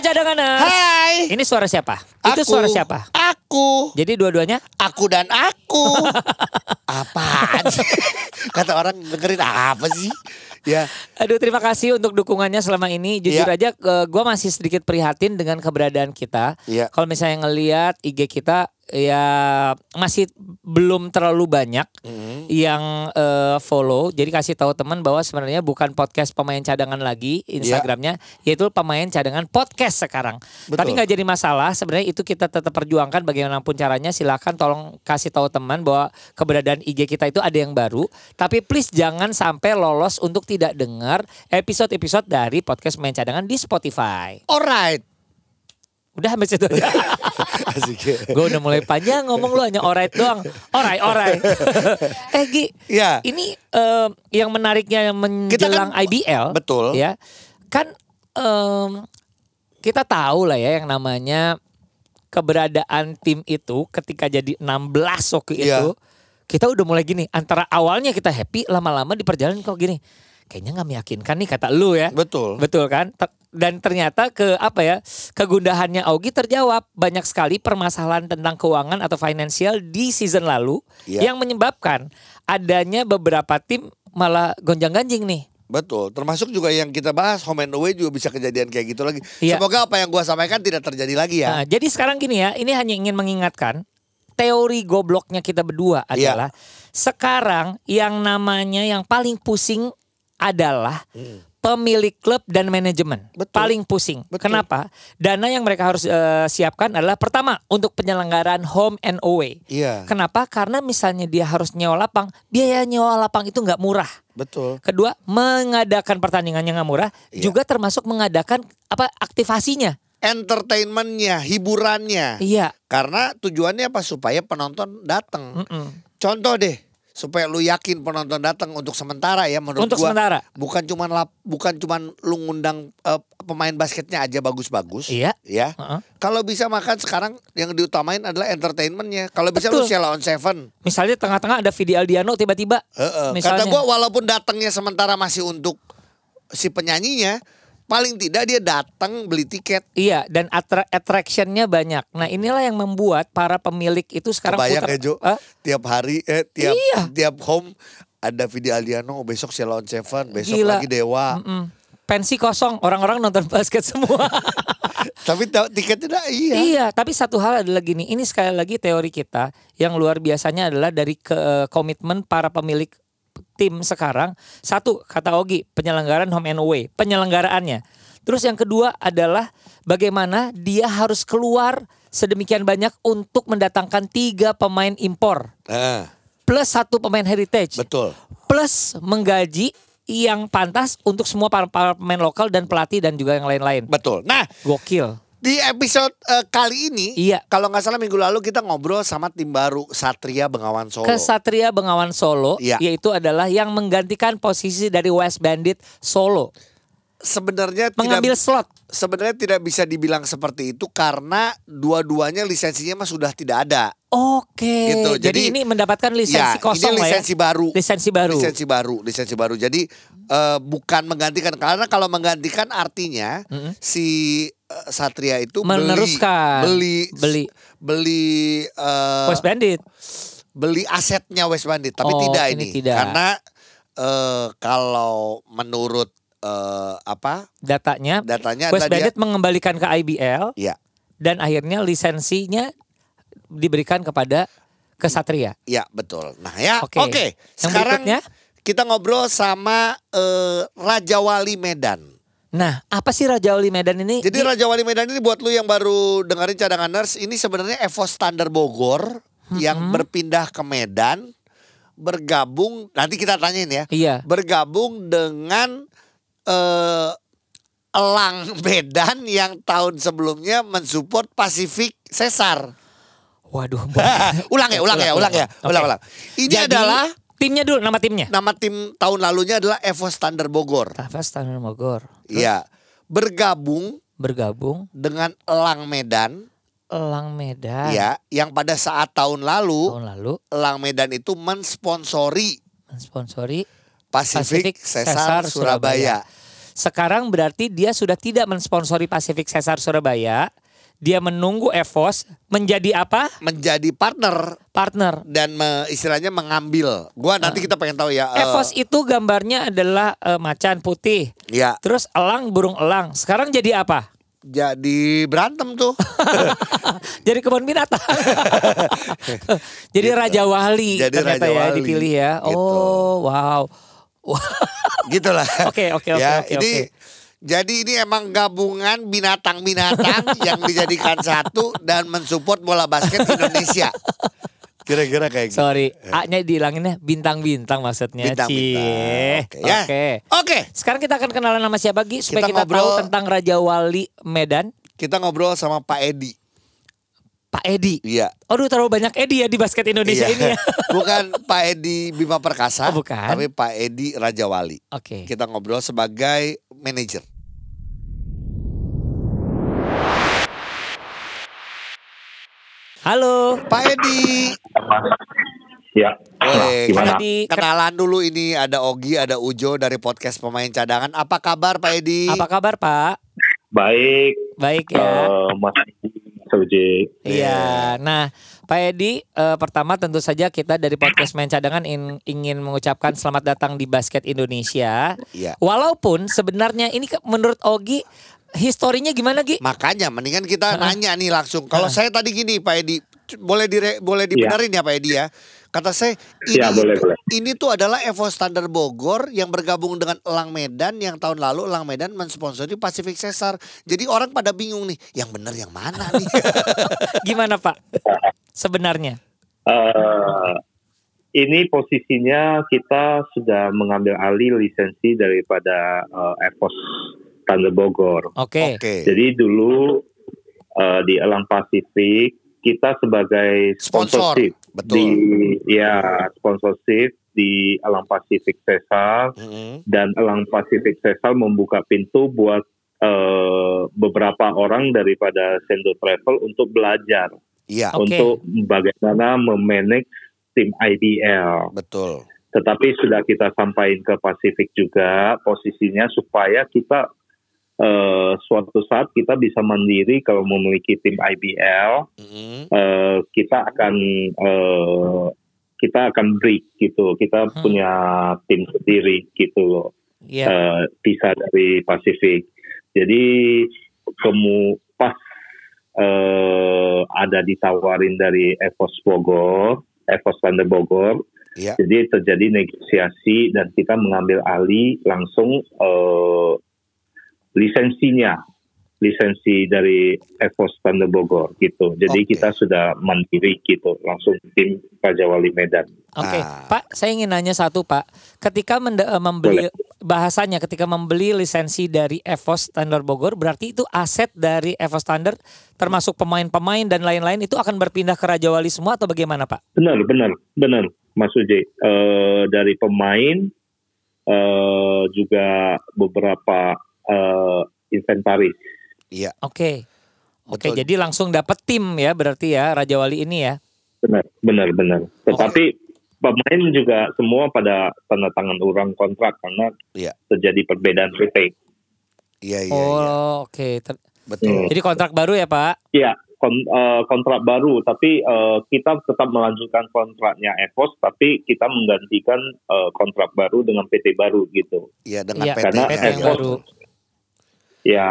Hai cadanganers. Hai. Ini suara siapa? Itu Aku. suara siapa? Aku. Jadi dua-duanya Aku dan aku. Apaan? Kata orang dengerin apa sih? Ya. Aduh terima kasih untuk dukungannya selama ini. Jujur Iya. aja gue masih sedikit prihatin dengan keberadaan kita. Iya. Kalau misalnya ngelihat IG kita ya masih belum terlalu banyak Hmm. yang eh, follow. Jadi kasih tahu teman bahwa sebenarnya bukan podcast pemain cadangan lagi Instagramnya, yaitu pemain cadangan podcast sekarang. Betul. Tapi nggak jadi masalah. Sebenarnya itu kita tetap perjuangkan bagaimanapun caranya. Silahkan tolong kasih tahu teman bahwa keberadaan IG kita itu ada yang baru. Tapi please jangan sampai lolos untuk tidak dengar episode-episode dari podcast pemain cadangan di Spotify. Alright. Udah aja. Asik. Gue udah mulai panjang ngomong lu hanya alright doang. Alright, alright. eh Gi, Ya. ini eh, yang menariknya yang menjelang kan- IBL. Betul. Ya, kan em, kita tahu lah ya yang namanya keberadaan tim itu ketika jadi 16 waktu Iya. itu. Kita udah mulai gini, antara awalnya kita happy, lama-lama di perjalanan kok gini. Kayaknya nggak meyakinkan nih kata lu ya. Betul. Betul kan? Ter- Dan ternyata ke apa ya kegundahannya Augie terjawab banyak sekali permasalahan tentang keuangan atau finansial di season lalu Iya. yang menyebabkan adanya beberapa tim malah gonjang-ganjing nih. Betul. Termasuk juga yang kita bahas home and away juga bisa kejadian kayak gitu lagi. Iya. Semoga apa yang gua sampaikan tidak terjadi lagi ya. Nah, jadi sekarang gini ya, ini hanya ingin mengingatkan teori gobloknya kita berdua Iya. adalah sekarang yang namanya yang paling pusing adalah pemilik klub dan manajemen. Hmm. Betul. Paling pusing. Betul. Kenapa? Dana yang mereka harus eh, siapkan adalah pertama untuk penyelenggaraan home and away. Iya. Kenapa? Karena misalnya dia harus nyewa lapang, biaya nyewa lapang itu nggak murah. Betul. Kedua, mengadakan pertandingan yang nggak murah, Iya. juga termasuk mengadakan apa aktivasinya. Entertainmentnya, hiburannya. Iya. Karena tujuannya apa? Supaya penonton datang. Mm-mm. Contoh deh, supaya lu yakin penonton datang untuk sementara ya menurut Untuk gua. sementara. Bukan cuman lap, bukan cuman lu ngundang eh, pemain basketnya aja bagus-bagus. Iya. Ya. Heeh. Kalau bisa makan sekarang yang diutamain adalah entertainmentnya. Kalau bisa lu. Sheila on Seven. Misalnya tengah-tengah ada Vidi Aldiano tiba-tiba. Heeh. Misalnya. Kata gua walaupun datangnya sementara masih untuk si penyanyinya, paling tidak dia datang beli tiket. Iya, dan attra- attraction-nya banyak. Nah, inilah yang membuat para pemilik itu sekarang putar- ya Jo, Hah? tiap hari eh tiap Iya. tiap home ada Vidi Aldiano, besok Sheila on Seven, besok Gila. lagi Dewa. Mm-mm. Pensi kosong, orang-orang nonton basket semua. Tapi ta- tiketnya iya. iya, tapi satu hal adalah gini, ini sekali lagi teori kita yang luar biasanya adalah dari ke eh, komitmen para pemilik tim sekarang. Satu, kata Ogi, penyelenggaraan home and away, penyelenggaraannya. Terus yang kedua adalah bagaimana dia harus keluar sedemikian banyak untuk mendatangkan tiga pemain impor Nah, plus satu pemain heritage betul. plus menggaji yang pantas untuk semua para, para pemain lokal dan pelatih dan juga yang lain-lain. Betul. Nah, Gokil. Di episode eh, kali ini, Iya. kalau nggak salah minggu lalu kita ngobrol sama tim baru Satria Bengawan Solo. Kesatria Bengawan Solo Iya. yaitu adalah yang menggantikan posisi dari West Bandit Solo. Sebenarnya Mengambil tidak slot. sebenarnya tidak bisa dibilang seperti itu karena dua-duanya lisensinya mah sudah tidak ada. Oke. Gitu, Jadi, jadi- ini mendapatkan lisensi Ya, kosong ini lah ya. lisensi baru. Lisensi baru. Lisensi baru, lisensi baru. Jadi eh, bukan menggantikan karena kalau menggantikan artinya Mm-mm. si eh, Satria itu Meneruskan. beli Beli. beli eh, West Bandit. beli asetnya West Bandit, tapi Oh, tidak ini ini. tidak. Karena eh, kalau menurut eh, apa Datanya datanya West dia Bandit mengembalikan ke IBL ya dan akhirnya lisensinya diberikan kepada Kesatria. ya betul. Nah ya Oke. oke. Yang Sekarang berikutnya? kita ngobrol sama eh, Raja Wali Medan. Nah, apa sih Raja Wali Medan ini? Jadi Di- Raja Wali Medan ini buat lu yang baru dengerin cadangan nurse ini sebenarnya Evo Standar Bogor yang berpindah ke Medan bergabung nanti kita tanyain ya. Iya. Bergabung dengan eh Elang Medan yang tahun sebelumnya mensupport Pasifik Cesar. Waduh. ulang ya, ulang ya, ulang ya, ulang, ulang. Ini Jadi, adalah timnya dulu, nama timnya. nama tim tahun lalunya adalah Evo Standar Bogor. Tava Standar Bogor. Iya. Bergabung Bergabung dengan Elang Medan Elang Medan. ya yang pada saat tahun lalu Tahun lalu Elang Medan itu mensponsori mensponsori Pacific, Pacific Sesar, Sesar Surabaya. Sekarang berarti dia sudah tidak mensponsori Pacific Cesar Surabaya. Dia menunggu Evos menjadi apa? menjadi partner Partner. dan me- istilahnya mengambil. Gua nanti kita pengen tahu ya. eh, Evos itu gambarnya adalah eh, macan putih. ya Terus elang burung elang. Sekarang jadi apa? jadi berantem tuh. Jadi kebun binatang. jadi Raja Wali Jadi ternyata Raja ya Wali, dipilih ya. gitu. Oh, wow. Gitulah. Oke, oke, oke, ya, oke, ini. Jadi ini emang gabungan binatang-binatang yang dijadikan satu dan mensupport bola basket Indonesia. Kira-kira kayak gitu. Sorry, A-nya dihilanginnya bintang-bintang maksudnya. Bintang-bintang. Oke, ya. Oke. Oke, Sekarang kita akan kenalan nama siapa Gi supaya Kita kita, tahu ngobrol. tentang Raja Wali Medan, kita ngobrol sama Pak Edi. Pak Edi. Iya. Aduh terlalu banyak Edi ya di basket Indonesia Iya. ini ya. bukan Pak Edi Bima Perkasa, Oh, bukan. tapi Pak Edi Raja Wali. Oke. Kita ngobrol sebagai manajer. Halo. Pak Edi, Ya, Woi, gimana? Pak Edi. kenalan dulu ini ada Ogi, ada Ujo dari podcast pemain cadangan. Apa kabar Pak Edi? Apa kabar Pak? Baik, Baik ya. eh, Mas Soji. Iya. Nah, Pak Edi, eh, pertama tentu saja kita dari podcast Main Cadangan in- ingin mengucapkan selamat datang di basket Indonesia. Iya. Walaupun sebenarnya ini menurut Ogi historinya gimana Gi? Makanya mendingan kita Heeh. nanya nih langsung. Kalau Heeh. saya tadi gini Pak Edi, boleh dire, boleh dibenerin ya Pak Edi ya. Kata saya ini Ya, boleh, boleh. ini tuh adalah Evo Standar Bogor yang bergabung dengan Elang Medan yang tahun lalu Elang Medan mensponsori Pacific Cesar. Jadi orang pada bingung nih, yang benar yang mana nih? Gimana Pak? Sebenarnya. Eh, ini posisinya kita sudah mengambil alih lisensi daripada eh, Evos Thunder Bogor. Oke. Oke. Jadi dulu eh, di Elang Pasifik kita sebagai Sponsor, sponsorship betul. di ya sponsorship di Elang Pasifik Cesar Mm-mm. dan Elang Pacific Cesar membuka pintu buat eh, beberapa orang daripada Sendo Travel untuk belajar Iya, Oke. untuk bagaimana memanage tim IBL. betul. Tetapi sudah kita sampaikan ke Pacific juga posisinya supaya kita eh, suatu saat kita bisa mandiri kalau memiliki tim IBL Mm-mm. eh, kita akan eh, kita akan break gitu. Kita Hmm. punya tim sendiri gitu loh. Iya. eh, bisa dari Pasifik. Jadi kemu pas eh, ada ditawarin dari Evos Bogor, Evos Thunder Bogor, Iya. jadi terjadi negosiasi dan kita mengambil alih langsung eh, lisensinya, lisensi dari Evos Thunder Bogor gitu. Jadi Oke. kita sudah mandiri gitu, langsung tim Raja Wali Medan. Oke, Ah. Pak, saya ingin nanya satu, Pak. Ketika mende- eh, membeli bahasanya, ketika membeli lisensi dari Evos Standard Bogor, berarti itu aset dari Evos Standard, termasuk pemain-pemain dan lain-lain itu akan berpindah ke Raja Wali semua atau bagaimana, Pak? Benar, benar, benar, Mas Uji. Eh, dari pemain eh, juga beberapa eh, inventaris. Iya, Oke, oke. Betul. Jadi langsung dapat tim ya, berarti ya Raja Wali ini ya. Benar, benar, benar. Tetapi pemain juga semua pada tanda tangan orang kontrak karena Iya. terjadi perbedaan PT. iya, iya, oh, iya. oke. Ter- betul. Jadi kontrak baru ya, Pak? Ya, kon- eh, kontrak baru, tapi eh, kita tetap melanjutkan kontraknya Evos, tapi kita menggantikan eh, kontrak baru dengan PT baru gitu. Iya, dengan Iya, PT, karena PT yang Evos- baru. Ya,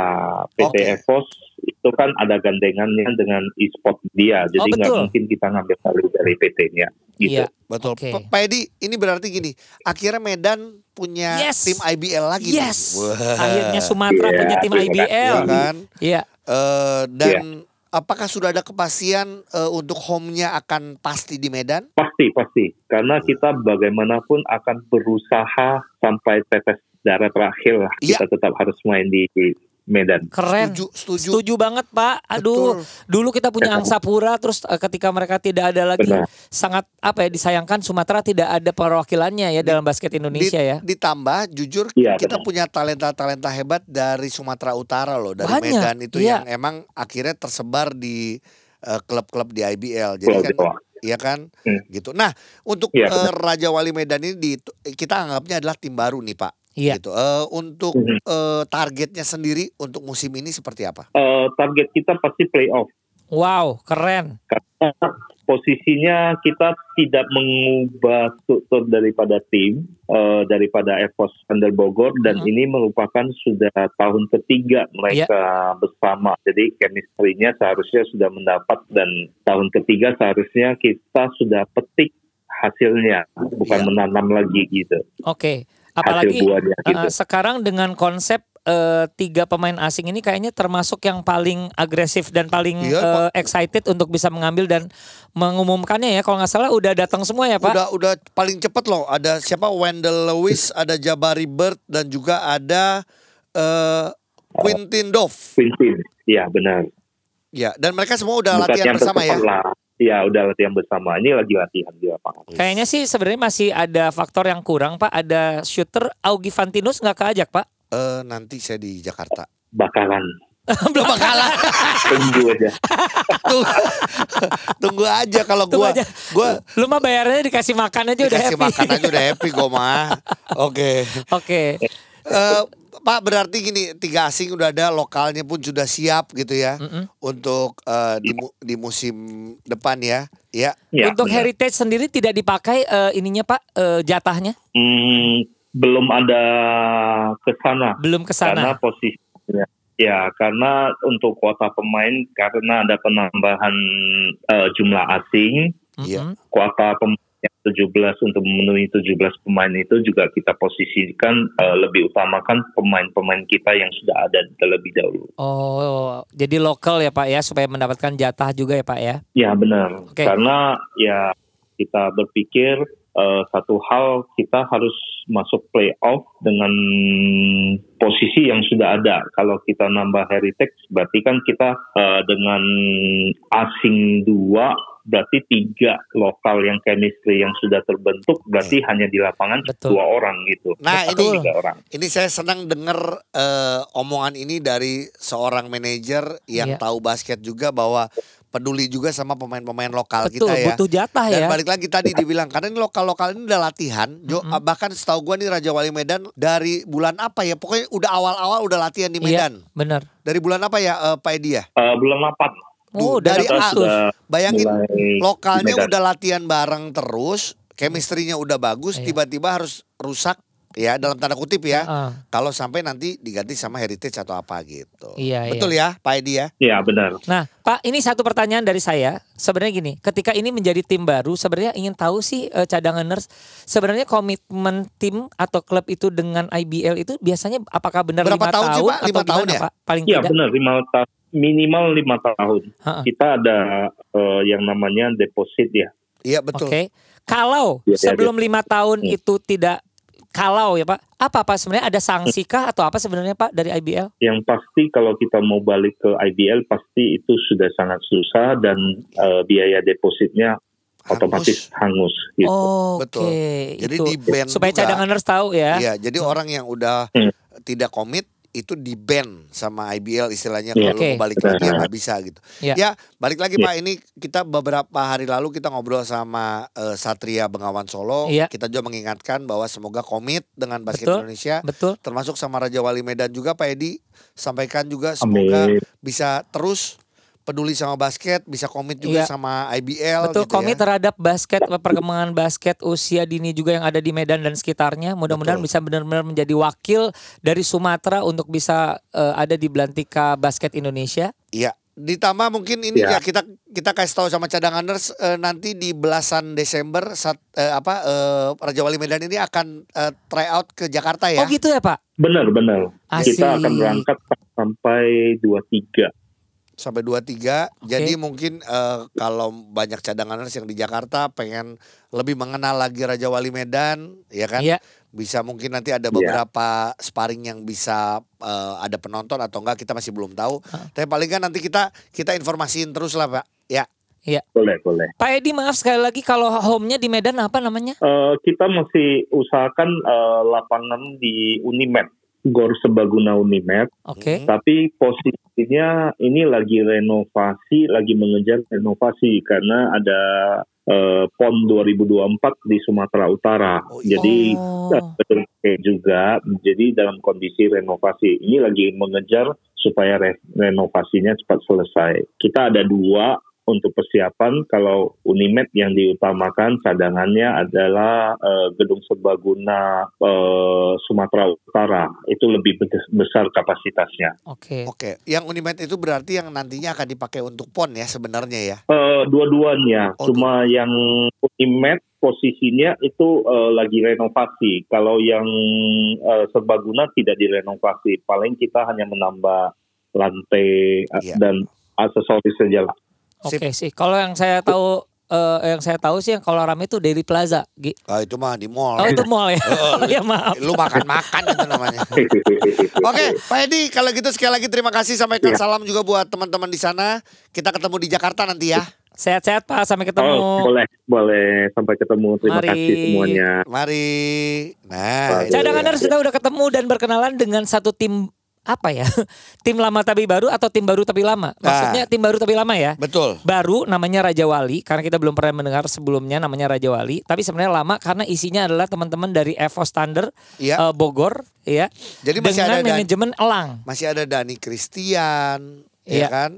PT Oke. Evos itu kan ada gandengannya dengan e-sport dia, jadi Oh, nggak betul. mungkin kita ngambil alih dari PT-nya. Gitu. Iya. Betul. Oke. Pak Edi, ini berarti gini, akhirnya Medan punya Yes. tim IBL lagi. Yes. Akhirnya Sumatera Iya, punya tim. IBL. Iya kan? Iya. Eh, dan apakah sudah ada kepastian eh, untuk home-nya akan pasti di Medan? Pasti, pasti. Karena kita bagaimanapun akan berusaha sampai tetes darah terakhir lah. Iya. Kita tetap harus main di di, Medan. Keren. Setuju, setuju. Setuju banget Pak. Aduh, Betul. dulu kita punya Angsa Pura, terus eh, ketika mereka tidak ada lagi, Benar. sangat apa ya disayangkan Sumatera tidak ada perwakilannya ya dalam basket Indonesia Di- ya. Ditambah jujur Iya, kita benar. punya talenta-talenta hebat dari Sumatera Utara loh, dari Banyak, Medan itu iya. yang emang akhirnya tersebar di eh, klub-klub di IBL. Jadi Pulau kan Jawa. Iya kan, Hmm. gitu. Nah, untuk Iya, eh, Raja Wali Medan ini di, kita anggapnya adalah tim baru nih Pak. Iya. Gitu. Eh, untuk eh, targetnya sendiri untuk musim ini seperti apa? Eh, target kita pasti playoff. Wow, keren. Karena posisinya kita tidak mengubah struktur daripada tim eh, daripada EVOS Under Bogor dan Mhm. ini merupakan sudah tahun ketiga mereka bersama. Jadi chemistry-nya seharusnya sudah mendapat dan tahun ketiga seharusnya kita sudah petik hasilnya bukan Iya. menanam lagi gitu. Oke. Hasil Apalagi buahnya gitu. eh, sekarang dengan konsep eh, tiga pemain asing ini kayaknya termasuk yang paling agresif dan paling Iya, Pak. excited untuk bisa mengambil dan mengumumkannya ya. Kalau nggak salah udah datang semua ya Pak. Udah udah paling cepet loh. Ada siapa Wendell Lewis, ada Jabari Bird dan juga ada eh Quintin Dove. Quintin, ya benar. Ya, dan mereka semua udah Bukan latihan bersama ya. lah. Ya udah latihan bersama. Ini lagi latihan di lapangan. Kayaknya sih sebenarnya masih ada faktor yang kurang Pak. Ada shooter Augie Fantinus nggak keajak Pak? Eh nanti saya di Jakarta. Bakalan Belum Bakalan. tunggu aja. Tunggu, tunggu aja kalau gua aja. gua Lu mah bayarnya dikasih makan aja udah dikasih happy. makan aja udah happy gua mah. Oke. Oke. Eh, Pak berarti gini tiga asing udah ada lokalnya pun sudah siap gitu ya Mm-mm. untuk eh, di mu- di musim depan ya. Ya. Ya, Untuk benar. heritage sendiri tidak dipakai eh, ininya Pak eh, jatahnya Hmm, belum ada ke sana belum ke karena sana. posisinya ya karena untuk kuota pemain karena ada penambahan eh, jumlah asing Iya. Mm-mm. kuota pemain yang 17 untuk memenuhi 17 pemain itu juga kita posisikan eh, lebih utamakan pemain-pemain kita yang sudah ada terlebih dahulu. Oh, jadi lokal ya Pak ya supaya mendapatkan jatah juga ya Pak ya. Ya benar, Oke. karena ya kita berpikir eh, satu hal kita harus masuk playoff dengan posisi yang sudah ada. Kalau kita nambah heritage, berarti kan kita eh, dengan asing dua, berarti tiga lokal yang chemistry yang sudah terbentuk, berarti hanya di lapangan Betul. dua orang gitu. Nah, Atau ini- tiga orang. Ini saya senang dengar eh, omongan ini dari seorang manajer yang Iya. tahu basket juga bahwa peduli juga sama pemain-pemain lokal Betul, kita ya. butuh jatah Dan ya. balik lagi tadi dibilang karena ini lokal-lokal ini udah latihan. Jo, Mm-mm. bahkan setahu gua nih Raja Wali Medan dari bulan apa ya? Pokoknya udah awal-awal udah latihan di Iya. Medan. Benar. Dari bulan apa ya eh, Pak Edi ya? Eh, bulan 8 Oh, Duh, dari dari kita A- Agustus. sudah Bayangin mulai lokalnya Medan. udah latihan bareng terus, chemistry-nya udah bagus, Iya. tiba-tiba harus rusak ya dalam tanda kutip ya. Heeh. Kalau sampai nanti diganti sama heritage atau apa gitu. Iya, Betul ya, Pak Edi ya? Ya benar. Nah, Pak, ini satu pertanyaan dari saya. Sebenarnya gini, ketika ini menjadi tim baru, sebenarnya ingin tahu sih eh, cadanganers, sebenarnya komitmen tim atau klub itu dengan IBL itu biasanya apakah benar Berapa lima tahun sih, Pak? atau Lima tahun gimana, ya? Pak? Paling Ya tidak. benar lima tahun minimal lima tahun. Ha-ha. Kita ada eh, yang namanya deposit ya. Iya Oke. betul. Kalau iya, sebelum lima tahun Hmm. itu tidak kalau ya Pak, apa Pak sebenarnya ada sanksi kah atau apa sebenarnya Pak dari IBL? Yang pasti kalau kita mau balik ke IBL pasti itu sudah sangat susah dan eh, biaya depositnya otomatis hangus. Gitu. Oh, Oke, Betul. Jadi itu. di ban supaya juga. cadanganers tahu ya. Iya, jadi orang yang udah Hmm. tidak komit itu di ban sama IBL istilahnya Iya. kalau Oke. mau balik lagi ya nggak bisa gitu. Iya. Ya, balik lagi Iya. Pak ini kita beberapa hari lalu kita ngobrol sama eh, Satria Bengawan Solo. Iya. Kita juga mengingatkan bahwa semoga komit dengan basket Betul. Indonesia Betul. termasuk sama Raja Wali Medan juga Pak Edi sampaikan juga semoga Amin. bisa terus peduli sama basket, bisa komit juga Iya. sama IBL Betul, gitu komit ya. terhadap basket perkembangan basket usia dini juga yang ada di Medan dan sekitarnya. Mudah-mudahan bisa benar-benar menjadi wakil dari Sumatera untuk bisa eh, ada di Belantika Basket Indonesia. Iya. Ditambah mungkin ini ya Ya. kita kita kasih tahu sama cadanganers eh, nanti di belasan Desember saat eh, apa eh, Raja Wali Medan ini akan eh, try out ke Jakarta ya. Oh gitu ya Pak? Benar benar. Asik. Kita akan berangkat sampai 23 sampai 23. Jadi mungkin eh, kalau banyak cadanganers yang di Jakarta pengen lebih mengenal lagi Raja Wali Medan, ya kan? Iya. Bisa mungkin nanti ada Iya. beberapa sparring yang bisa eh, ada penonton atau enggak kita masih belum tahu. Tapi paling kan nanti kita kita informasiin terus lah, Pak. Ya. Boleh, boleh. Pak Edi maaf sekali lagi kalau home-nya di Medan apa namanya? Eh, kita masih usahakan eh, lapangan di Unimed, Gor Sebaguna Unimed. Oke. Tapi posisinya ini lagi renovasi, lagi mengejar renovasi karena ada eh, PON 2024 di Sumatera Utara. Oh, iya. Jadi Oh. eh, betul juga, jadi dalam kondisi renovasi. Ini lagi mengejar supaya re- renovasinya cepat selesai. Kita ada dua untuk persiapan kalau Unimed yang diutamakan cadangannya adalah eh, gedung serbaguna eh, Sumatera Utara itu lebih bes- besar kapasitasnya. Oke. Oke. Yang Unimed itu berarti yang nantinya akan dipakai untuk PON ya sebenarnya ya. Eh, dua-duanya, Oh, cuma yang Unimed posisinya itu eh, lagi renovasi. Kalau yang eh, serbaguna tidak direnovasi, paling kita hanya menambah lantai eh, Iya. dan aksesoris saja lah. Oke sih. Kalau yang saya tahu eh, yang saya tahu sih yang kalau rame itu Daily Plaza. Gi. Ah, itu mah di mall. Oh itu mall ya. Oh, Oh, ya maaf. Lu makan-makan itu namanya. Oke, Pak Edi, kalau gitu sekali lagi terima kasih sampaikan Iya. salam juga buat teman-teman di sana. Kita ketemu di Jakarta nanti ya. Sehat-sehat Pak, sampai ketemu. Oh, boleh, boleh. Sampai ketemu. Terima Mari. kasih semuanya. Mari. Nah, Cadangan harus kita udah ketemu dan berkenalan dengan satu tim apa ya? tim lama tapi baru atau tim baru tapi lama? Maksudnya tim baru tapi lama ya? Betul. Baru namanya Raja Wali karena kita belum pernah mendengar sebelumnya namanya Raja Wali, tapi sebenarnya lama karena isinya adalah teman-teman dari Evo Standard Iya. eh, Bogor ya. Jadi masih dengan ada Dan- manajemen Elang. masih ada Dani Christian, Iya. ya kan?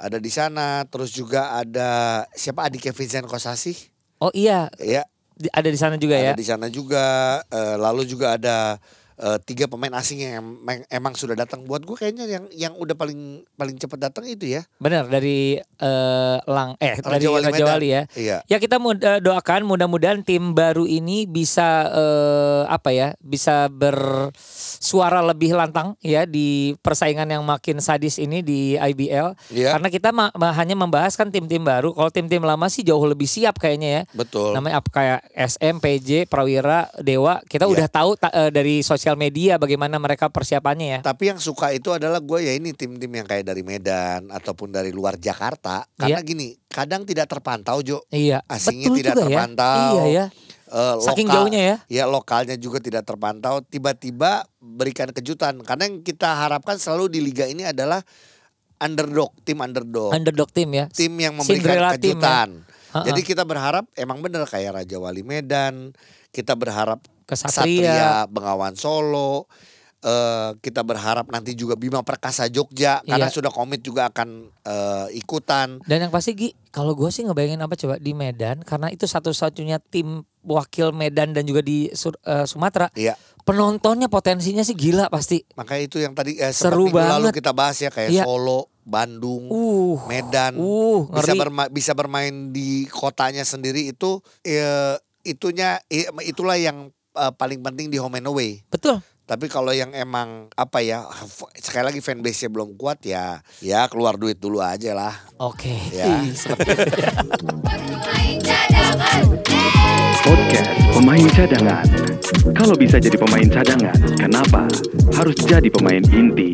Ada di sana, terus juga ada siapa adiknya Vincent Kosasi, Oh iya, ya, ada di sana juga ya. ada di sana juga. Eh, lalu juga ada eh, tiga pemain asing yang emang, emang sudah datang. Buat gue kayaknya yang yang udah paling paling cepat datang itu ya. Benar dari eh, Elang eh Raja dari Wali Raja. Wali ya. Iya. Ya kita mud- eh, doakan mudah-mudahan tim baru ini bisa eh, apa ya bisa bersuara lebih lantang ya di persaingan yang makin sadis ini di IBL Iya. karena kita ma- ma- hanya membahas kan tim-tim baru kalau tim-tim lama sih jauh lebih siap kayaknya ya Betul. namanya apa kayak SM, PJ, Prawira, Dewa kita Iya. udah tahu ta- dari sosial media bagaimana mereka persiapannya ya Tapi yang suka itu adalah gue ya ini tim-tim yang kayak dari Medan ataupun dari luar Jakarta. Karena gini, kadang tidak terpantau Jo. iya Asingnya betul tidak juga terpantau. ya iya ya Eh, saking lokal- jauhnya ya Ya lokalnya juga tidak terpantau. Tiba-tiba berikan kejutan. Karena yang kita harapkan selalu di liga ini adalah underdog, tim underdog. underdog tim ya tim yang memberikan Cinderella tim ya. kejutan. Ha-ha. Jadi kita berharap emang bener kayak Raja Wali Medan. Kita berharap Kesatria. Bengawan Solo. eh, kita berharap nanti juga Bima Perkasa Jogja karena Iya. sudah komit juga akan eh, ikutan. Dan yang pasti Gi, kalau gue sih ngebayangin apa coba di Medan karena itu satu-satunya tim wakil Medan dan juga di Sur- eh, Sumatera. Iya. Penontonnya potensinya sih gila pasti. Makanya itu yang tadi eh, Seru minggu lalu banget. kita bahas ya kayak Iya. Solo, Bandung, Uh. Medan. Uh, bisa berma- bisa bermain di kotanya sendiri itu eh, itunya itulah yang eh, paling penting di home and away. Betul. Tapi kalau yang emang apa ya sekali lagi fanbase-nya belum kuat ya ya keluar duit dulu aja lah. Oke. Ya. Pemain cadangan. Podcast Pemain Cadangan. Kalau bisa jadi pemain cadangan, kenapa harus jadi pemain inti?